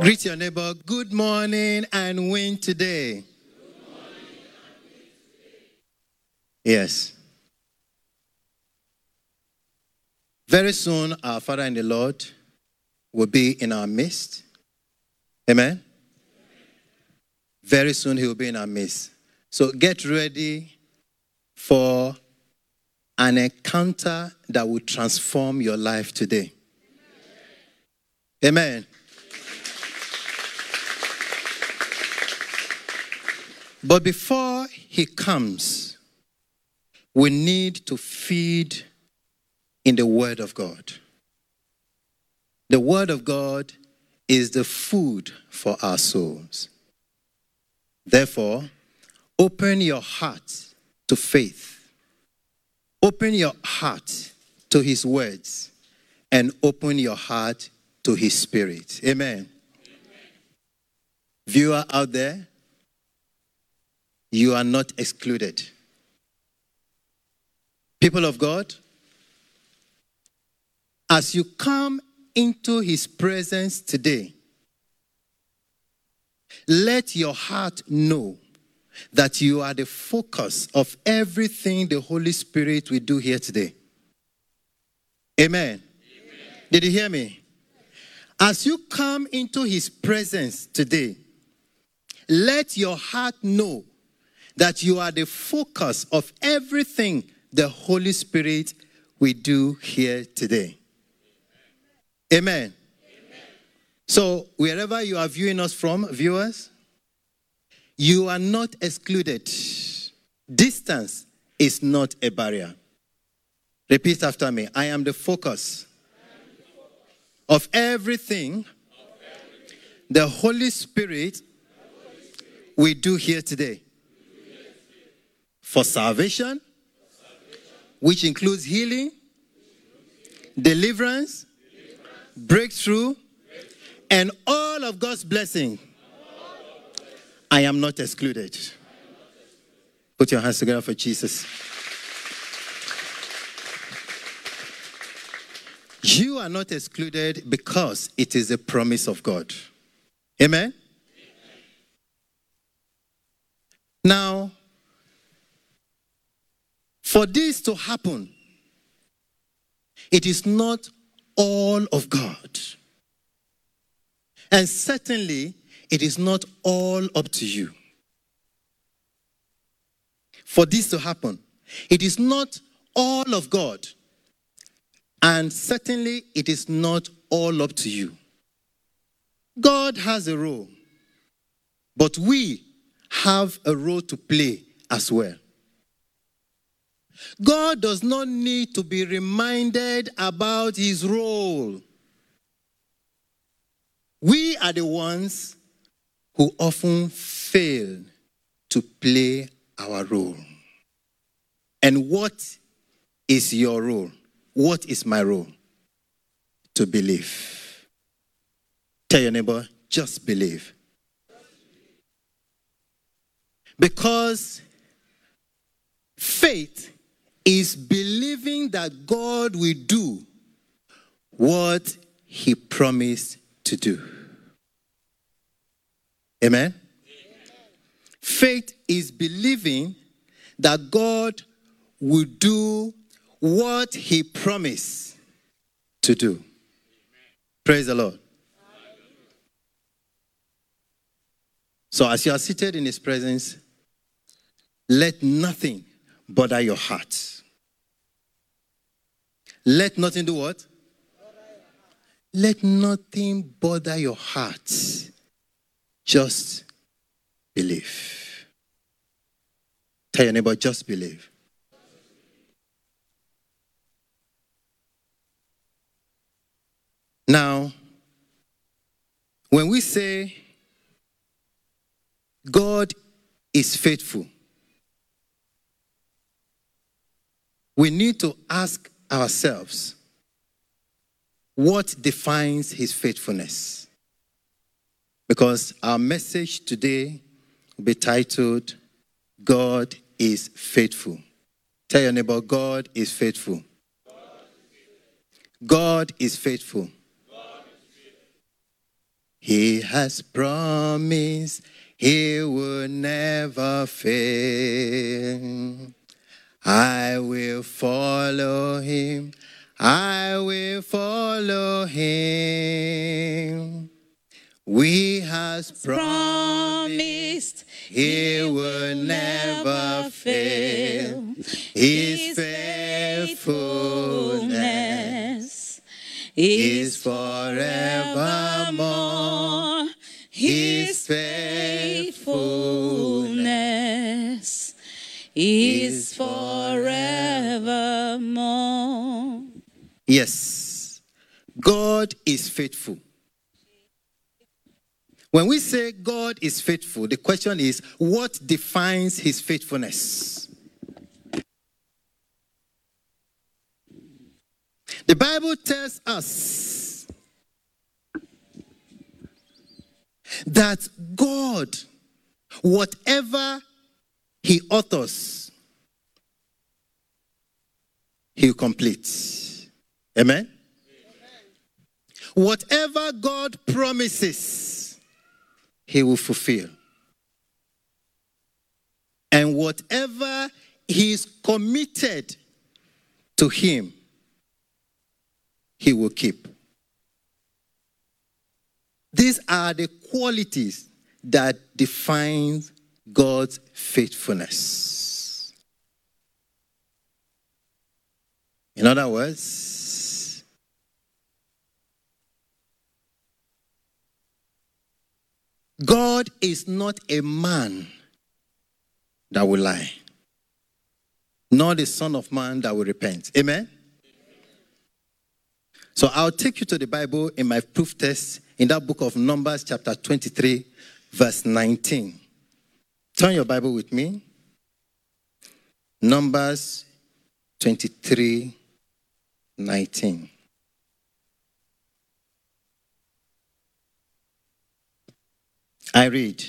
Greet your neighbor, good morning and win today. Yes. Very soon, our Father in the Lord will be in our midst. Amen. Very soon, He will be in our midst. So get ready for an encounter that will transform your life today. Amen. But before he comes, we need to feed in the Word of God. The Word of God is the food for our souls. Therefore, open your heart to faith. Open your heart to His words and open your heart to His Spirit. Amen. Amen. Viewer out there, you are not excluded. People of God, as you come into his presence today, let your heart know that you are the focus of everything the Holy Spirit will do here today. Amen. Amen. Did you hear me? As you come into his presence today, let your heart know that you are the focus of everything the Holy Spirit we do here today. Amen. Amen. So, wherever you are viewing us from, viewers, you are not excluded. Distance is not a barrier. Repeat after me I am the focus of everything the Holy Spirit we do here today for salvation, which includes healing, deliverance, breakthrough, and all of God's blessing. I am not excluded. Put your hands together for Jesus. You are not excluded because it is a promise of God. Amen? Amen. Now, for this to happen, it is not all of God. And certainly, it is not all up to you. For this to happen, it is not all of God. And certainly, it is not all up to you. God has a role, but we have a role to play as well. God does not need to be reminded about his role. We are the ones who often fail to play our role. And what is your role? What is my role? To believe. Tell your neighbor, just believe. Because faith is believing that God will do what he promised to do. Amen? Amen? Faith is believing that God will do what he promised to do. Amen. Praise the Lord. So, as you are seated in his presence, let nothing bother your heart. Let nothing do what? Let nothing bother your heart. Just believe. Tell your neighbor, just believe. Now, when we say God is faithful, we need to ask ourselves what defines his faithfulness? Because our message today will be titled, God is faithful. Tell your neighbor, God is faithful. God is faithful. He has promised he will never fail. I will follow him. I will follow him. We has promised he will never fail. His faithfulness is forevermore. His faithfulness is Yes, God is faithful. When we say God is faithful, the question is what defines his faithfulness? The Bible tells us that God, whatever he authors, he'll complete. Amen? Amen? Whatever God promises, he will fulfill. And whatever he is committed to him, he will keep. These are the qualities that define God's faithfulness. In other words, God is not a man that will lie, nor the Son of Man that will repent. Amen? So I'll take you to the Bible in my proof test in that book of Numbers, chapter 23, verse 19. Turn your Bible with me. Numbers 23 19. I read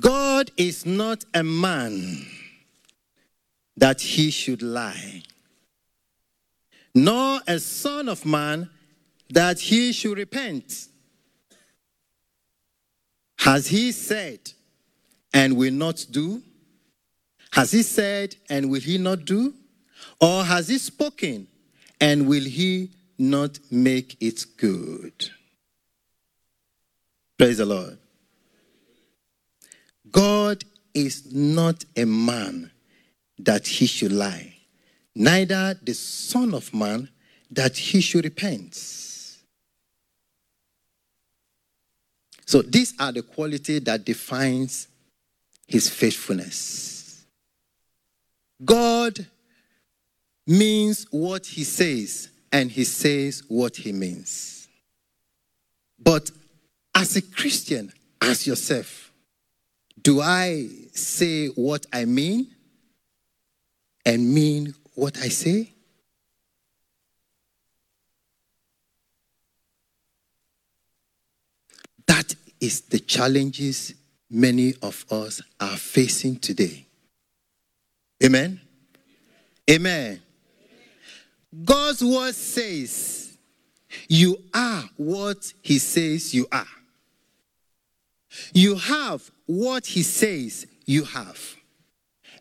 God is not a man that he should lie, nor a son of man that he should repent. Has he said, and will not do? Has he said, and will he not do? Or has he spoken, and will he not make it good? Praise the Lord. God is not a man that he should lie, neither the Son of Man that he should repent. So these are the quality that defines his faithfulness. God means what he says, and he says what he means. But as a Christian, ask yourself do I say what I mean and mean what I say? That is the challenges many of us are facing today. Amen? Amen. God's word says, You are what He says you are. You have what He says you have.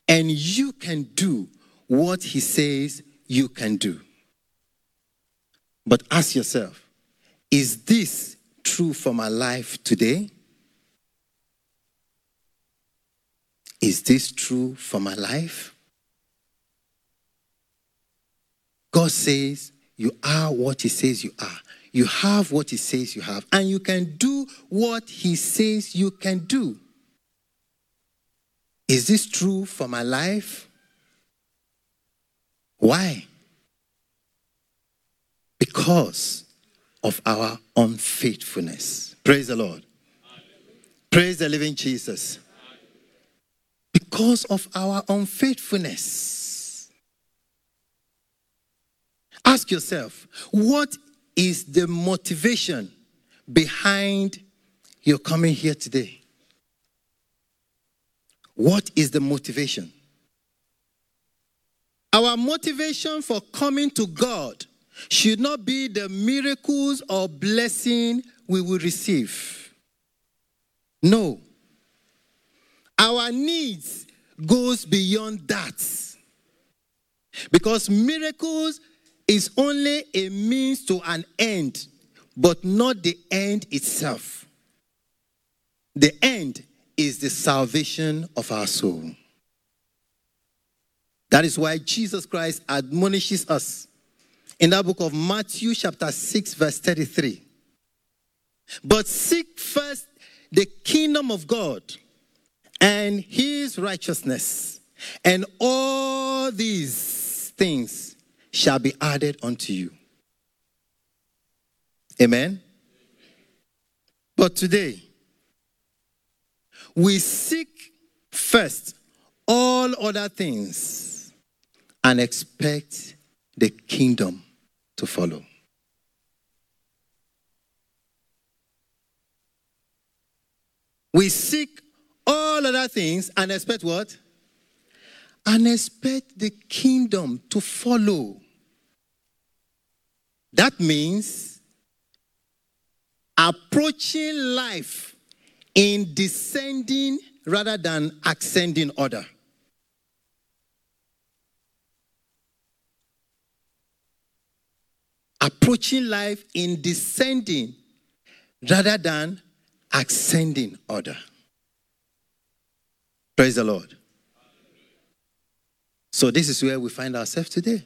And you can do what He says you can do. But ask yourself, is this true for my life today? Is this true for my life? God says, You are what He says you are. You have what He says you have. And you can do what He says you can do. Is this true for my life? Why? Because of our unfaithfulness. Praise the Lord. Praise the living Jesus because of our unfaithfulness. Ask yourself, what is the motivation behind your coming here today? What is the motivation? Our motivation for coming to God should not be the miracles or blessing we will receive. No. Our needs goes beyond that. Because miracles is only a means to an end, but not the end itself. The end is the salvation of our soul. That is why Jesus Christ admonishes us in that book of Matthew, chapter 6, verse 33. But seek first the kingdom of God and his righteousness, and all these things shall be added unto you. Amen. But today, we seek first all other things and expect the kingdom to follow. We seek all other things and expect what? And expect the kingdom to follow. That means approaching life in descending rather than ascending order. Approaching life in descending rather than ascending order. Praise the Lord. So, this is where we find ourselves today.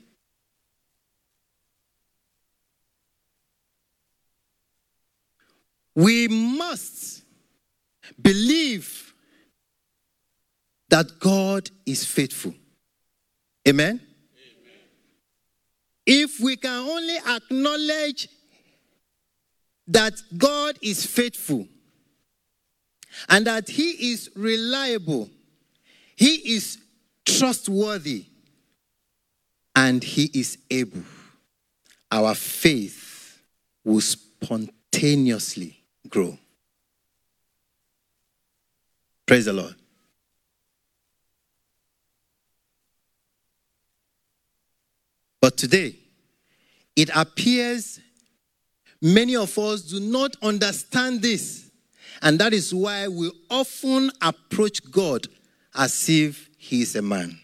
We must believe that God is faithful. Amen? Amen? If we can only acknowledge that God is faithful and that He is reliable, He is trustworthy, and He is able, our faith will spontaneously grow. Praise the Lord. But today, it appears many of us do not understand this. And that is why we often approach God as if he is a man.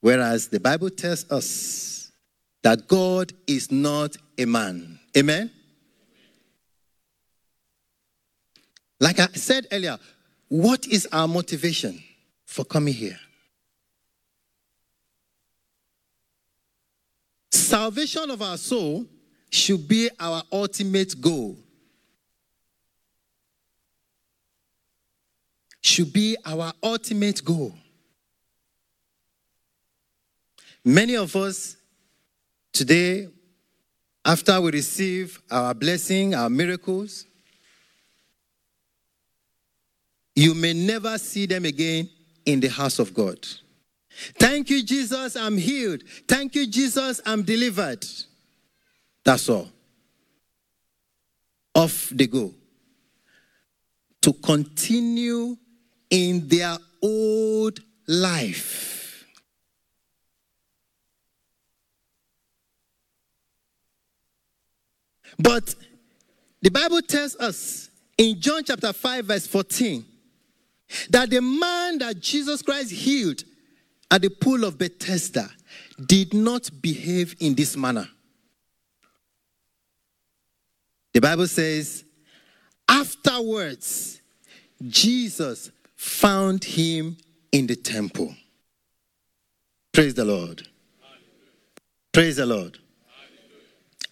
Whereas the Bible tells us that God is not a man. Amen? Like I said earlier, what is our motivation for coming here? Salvation of our soul should be our ultimate goal. Should be our ultimate goal. Many of us today, after we receive our blessing, our miracles, you may never see them again in the house of God. Thank you, Jesus, I'm healed. Thank you, Jesus, I'm delivered. That's all. Off they go. To continue in their old life. But the Bible tells us in John chapter 5, verse 14, that the man that Jesus Christ healed at the pool of Bethesda did not behave in this manner. The Bible says, afterwards, Jesus found him in the temple. Praise the Lord. Praise the Lord.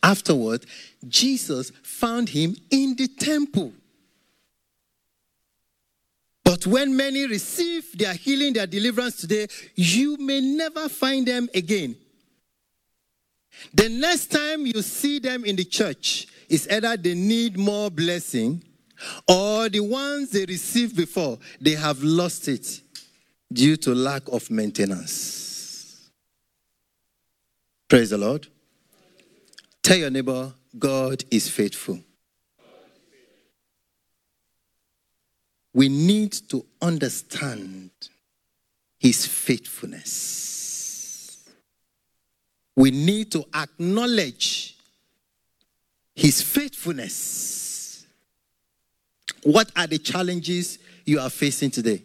Afterward, Jesus found him in the temple. But when many receive their healing, their deliverance today, you may never find them again. The next time you see them in the church is either they need more blessing or the ones they received before, they have lost it due to lack of maintenance. Praise the Lord. Tell your neighbor, God is faithful. We need to understand his faithfulness. We need to acknowledge his faithfulness. What are the challenges you are facing today?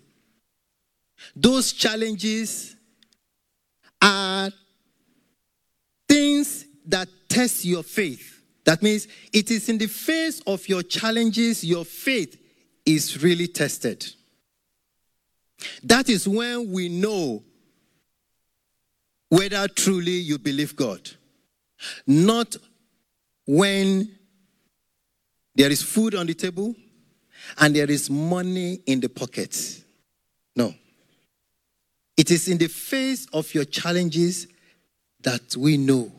Those challenges are things that test your faith. That means it is in the face of your challenges your faith is really tested. That is when we know whether truly you believe God. Not when there is food on the table and there is money in the pocket. No. It is in the face of your challenges that we know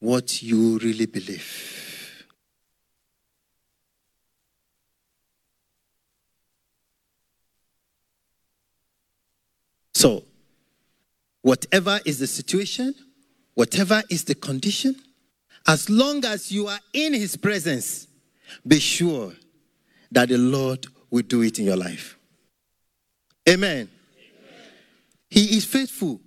what you really believe. So, whatever is the situation, whatever is the condition, as long as you are in His presence, be sure that the Lord will do it in your life. Amen. Amen. He is faithful.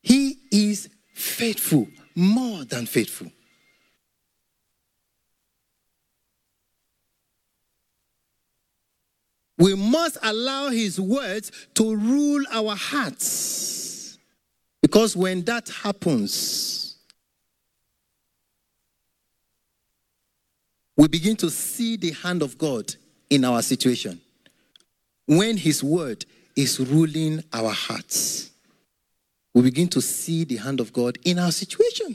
He is faithful, more than faithful. We must allow His words to rule our hearts. Because when that happens, we begin to see the hand of God in our situation. When His word is ruling our hearts we begin to see the hand of God in our situation.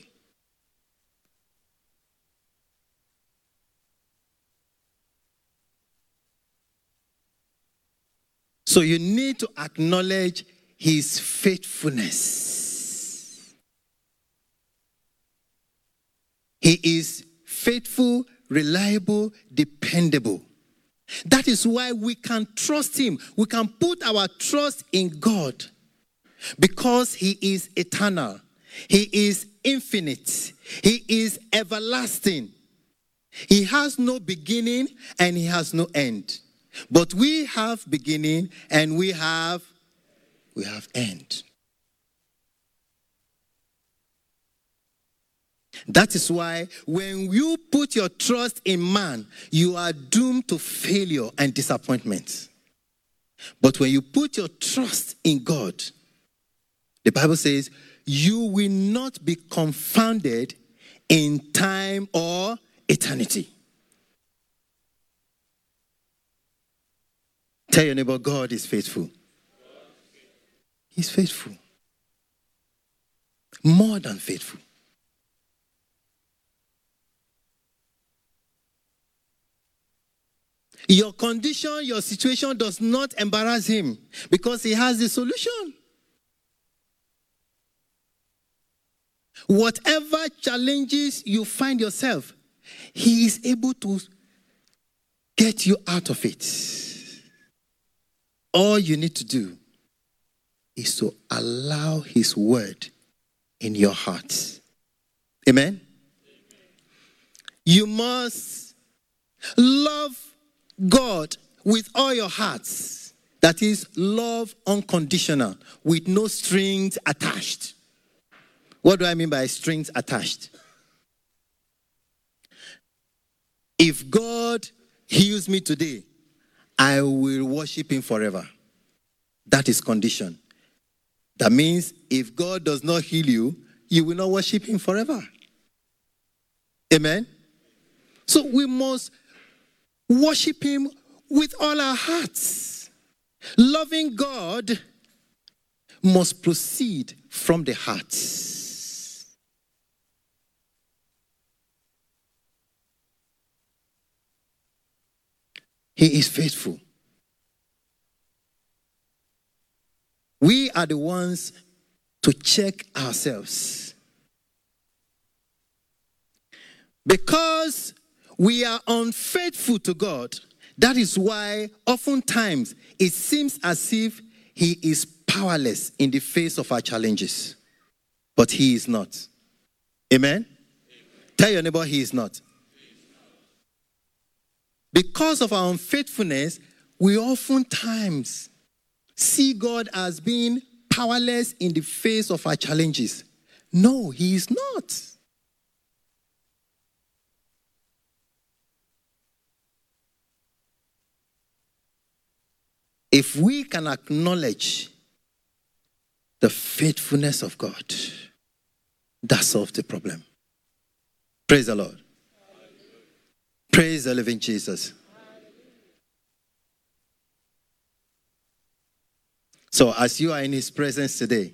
So you need to acknowledge his faithfulness. He is faithful, reliable, dependable. That is why we can trust him. We can put our trust in God because he is eternal, he is infinite, he is everlasting. He has no beginning and he has no end. But we have beginning and we have we have end. That is why when you put your trust in man, you are doomed to failure and disappointment. But when you put your trust in God, the Bible says, You will not be confounded in time or eternity. Tell your neighbor, God is faithful. He's faithful. More than faithful. Your condition, your situation does not embarrass him because he has the solution. Whatever challenges you find yourself, He is able to get you out of it. All you need to do is to allow His word in your heart. Amen? You must love God with all your hearts. That is, love unconditional, with no strings attached. What do I mean by strings attached? If God heals me today, I will worship him forever. That is condition. That means if God does not heal you, you will not worship him forever. Amen. So we must worship him with all our hearts. Loving God must proceed from the heart. He is faithful. We are the ones to check ourselves. Because we are unfaithful to God, that is why oftentimes it seems as if He is powerless in the face of our challenges. But He is not. Amen? Amen. Tell your neighbor He is not. Because of our unfaithfulness, we oftentimes see God as being powerless in the face of our challenges. No, He is not. If we can acknowledge the faithfulness of God, that solves the problem. Praise the Lord. Praise the living Jesus. So, as you are in His presence today,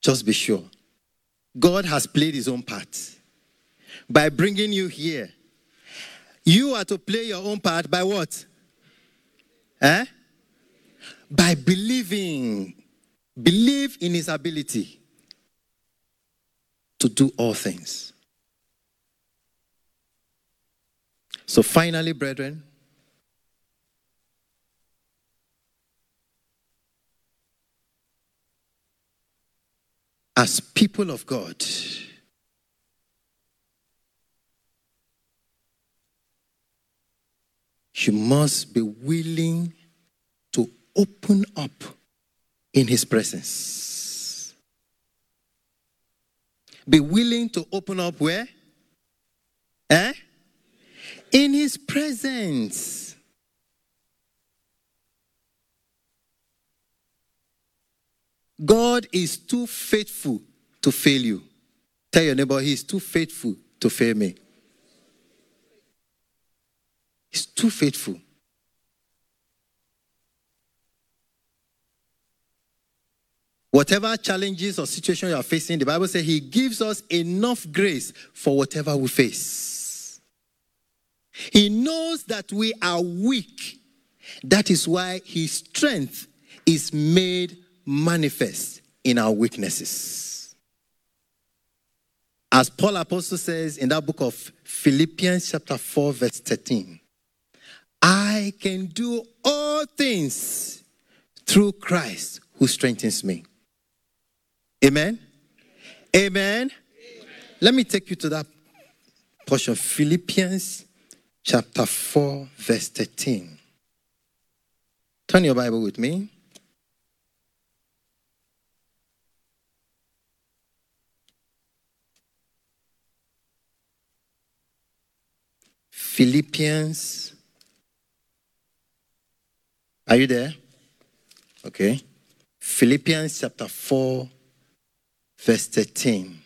just be sure God has played His own part by bringing you here. You are to play your own part by what? Eh? By believing. Believe in His ability to do all things. So, finally, brethren, as people of God, you must be willing to open up in His presence. Be willing to open up where? Eh? In His presence. God is too faithful to fail you. Tell your neighbor, He's too faithful to fail me. He's too faithful. Whatever challenges or situation you are facing, the Bible says He gives us enough grace for whatever we face. He knows that we are weak. That is why His strength is made manifest in our weaknesses. As Paul Apostle says in that book of Philippians, chapter 4, verse 13, I can do all things through Christ who strengthens me. Amen? Amen? Amen. Let me take you to that portion, Philippians chapter 4, verse 13. Turn your Bible with me. Philippians. Are you there? Okay. Philippians chapter 4, verse 13.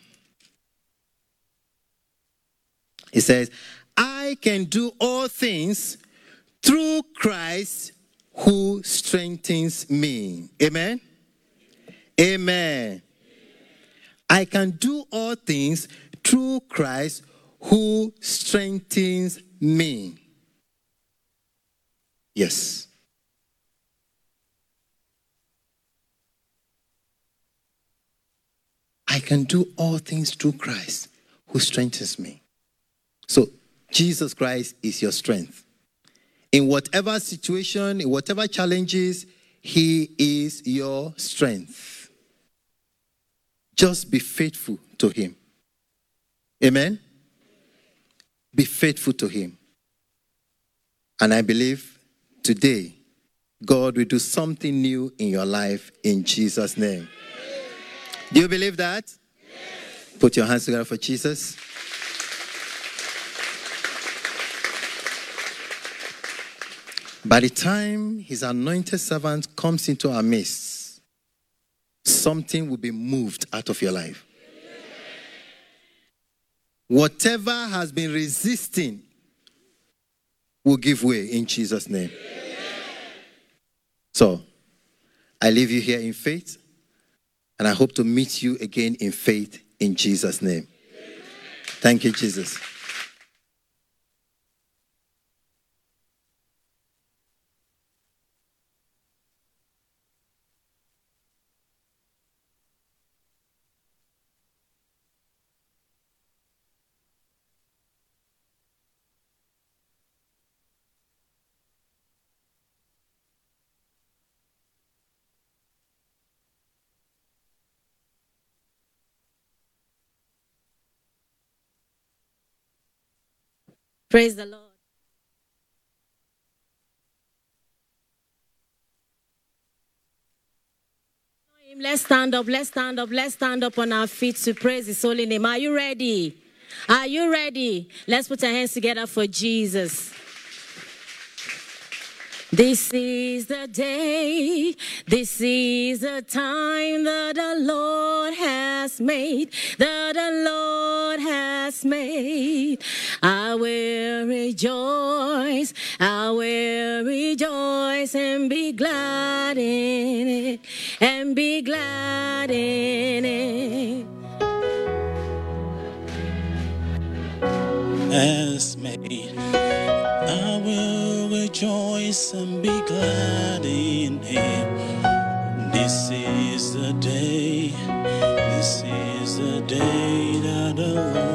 It says, I can do all things through Christ who strengthens me. Amen? Amen. I can do all things through Christ who strengthens me. Yes. I can do all things through Christ who strengthens me. So, Jesus Christ is your strength. In whatever situation, in whatever challenges, He is your strength. Just be faithful to Him. Amen? Be faithful to Him. And I believe today, God will do something new in your life in Jesus' name. Do you believe that? Yes. Put your hands together for Jesus. By the time his anointed servant comes into our midst, something will be moved out of your life. Whatever has been resisting will give way in Jesus' name. So, I leave you here in faith, and I hope to meet you again in faith in Jesus' name. Thank you, Jesus. Praise the Lord. Let's stand up, let's stand up, let's stand up on our feet to praise His holy name. Are you ready? Are you ready? Let's put our hands together for Jesus. This is the day, this is the time that the Lord has made, that the Lord has made. I will rejoice, I will rejoice and be glad in it, and be glad in it. As made, I will rejoice and be glad in Him. This is the day, this is the day that the Lord.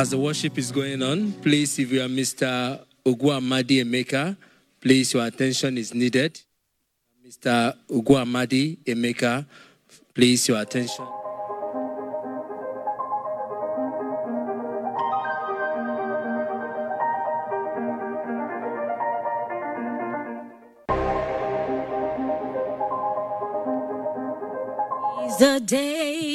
As the worship is going on, please, if you are Mr. Oguamadi Emeka, please, your attention is needed. Mr. Oguamadi Emeka, please, your attention. the day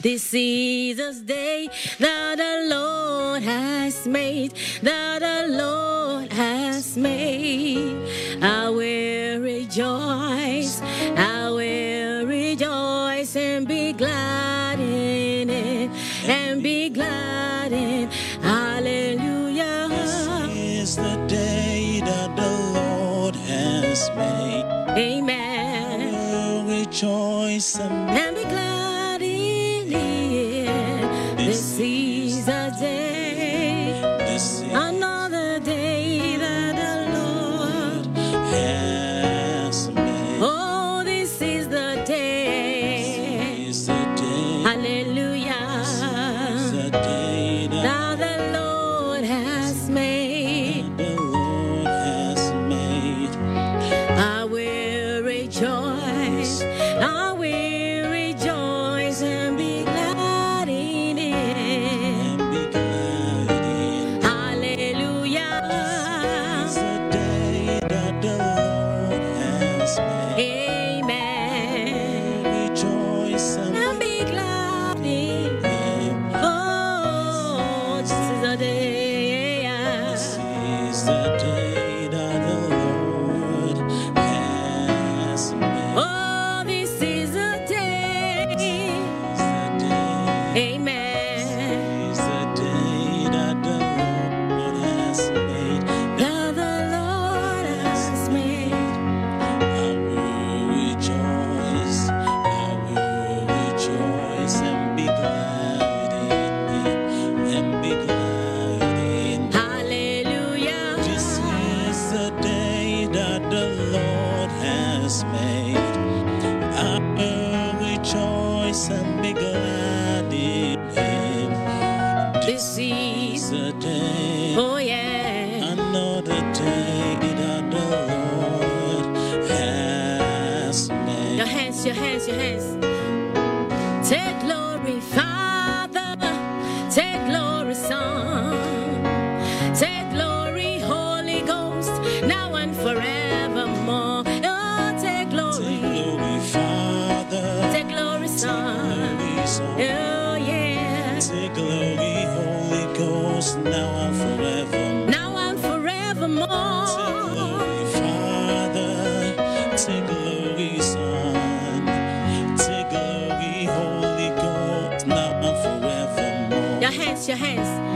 this is a day that the Lord has made, that the Lord has made. I will rejoice, I will rejoice and be glad in it, and be glad in it. Hallelujah. This is the day that the Lord has made. Amen. I will rejoice and be your hands.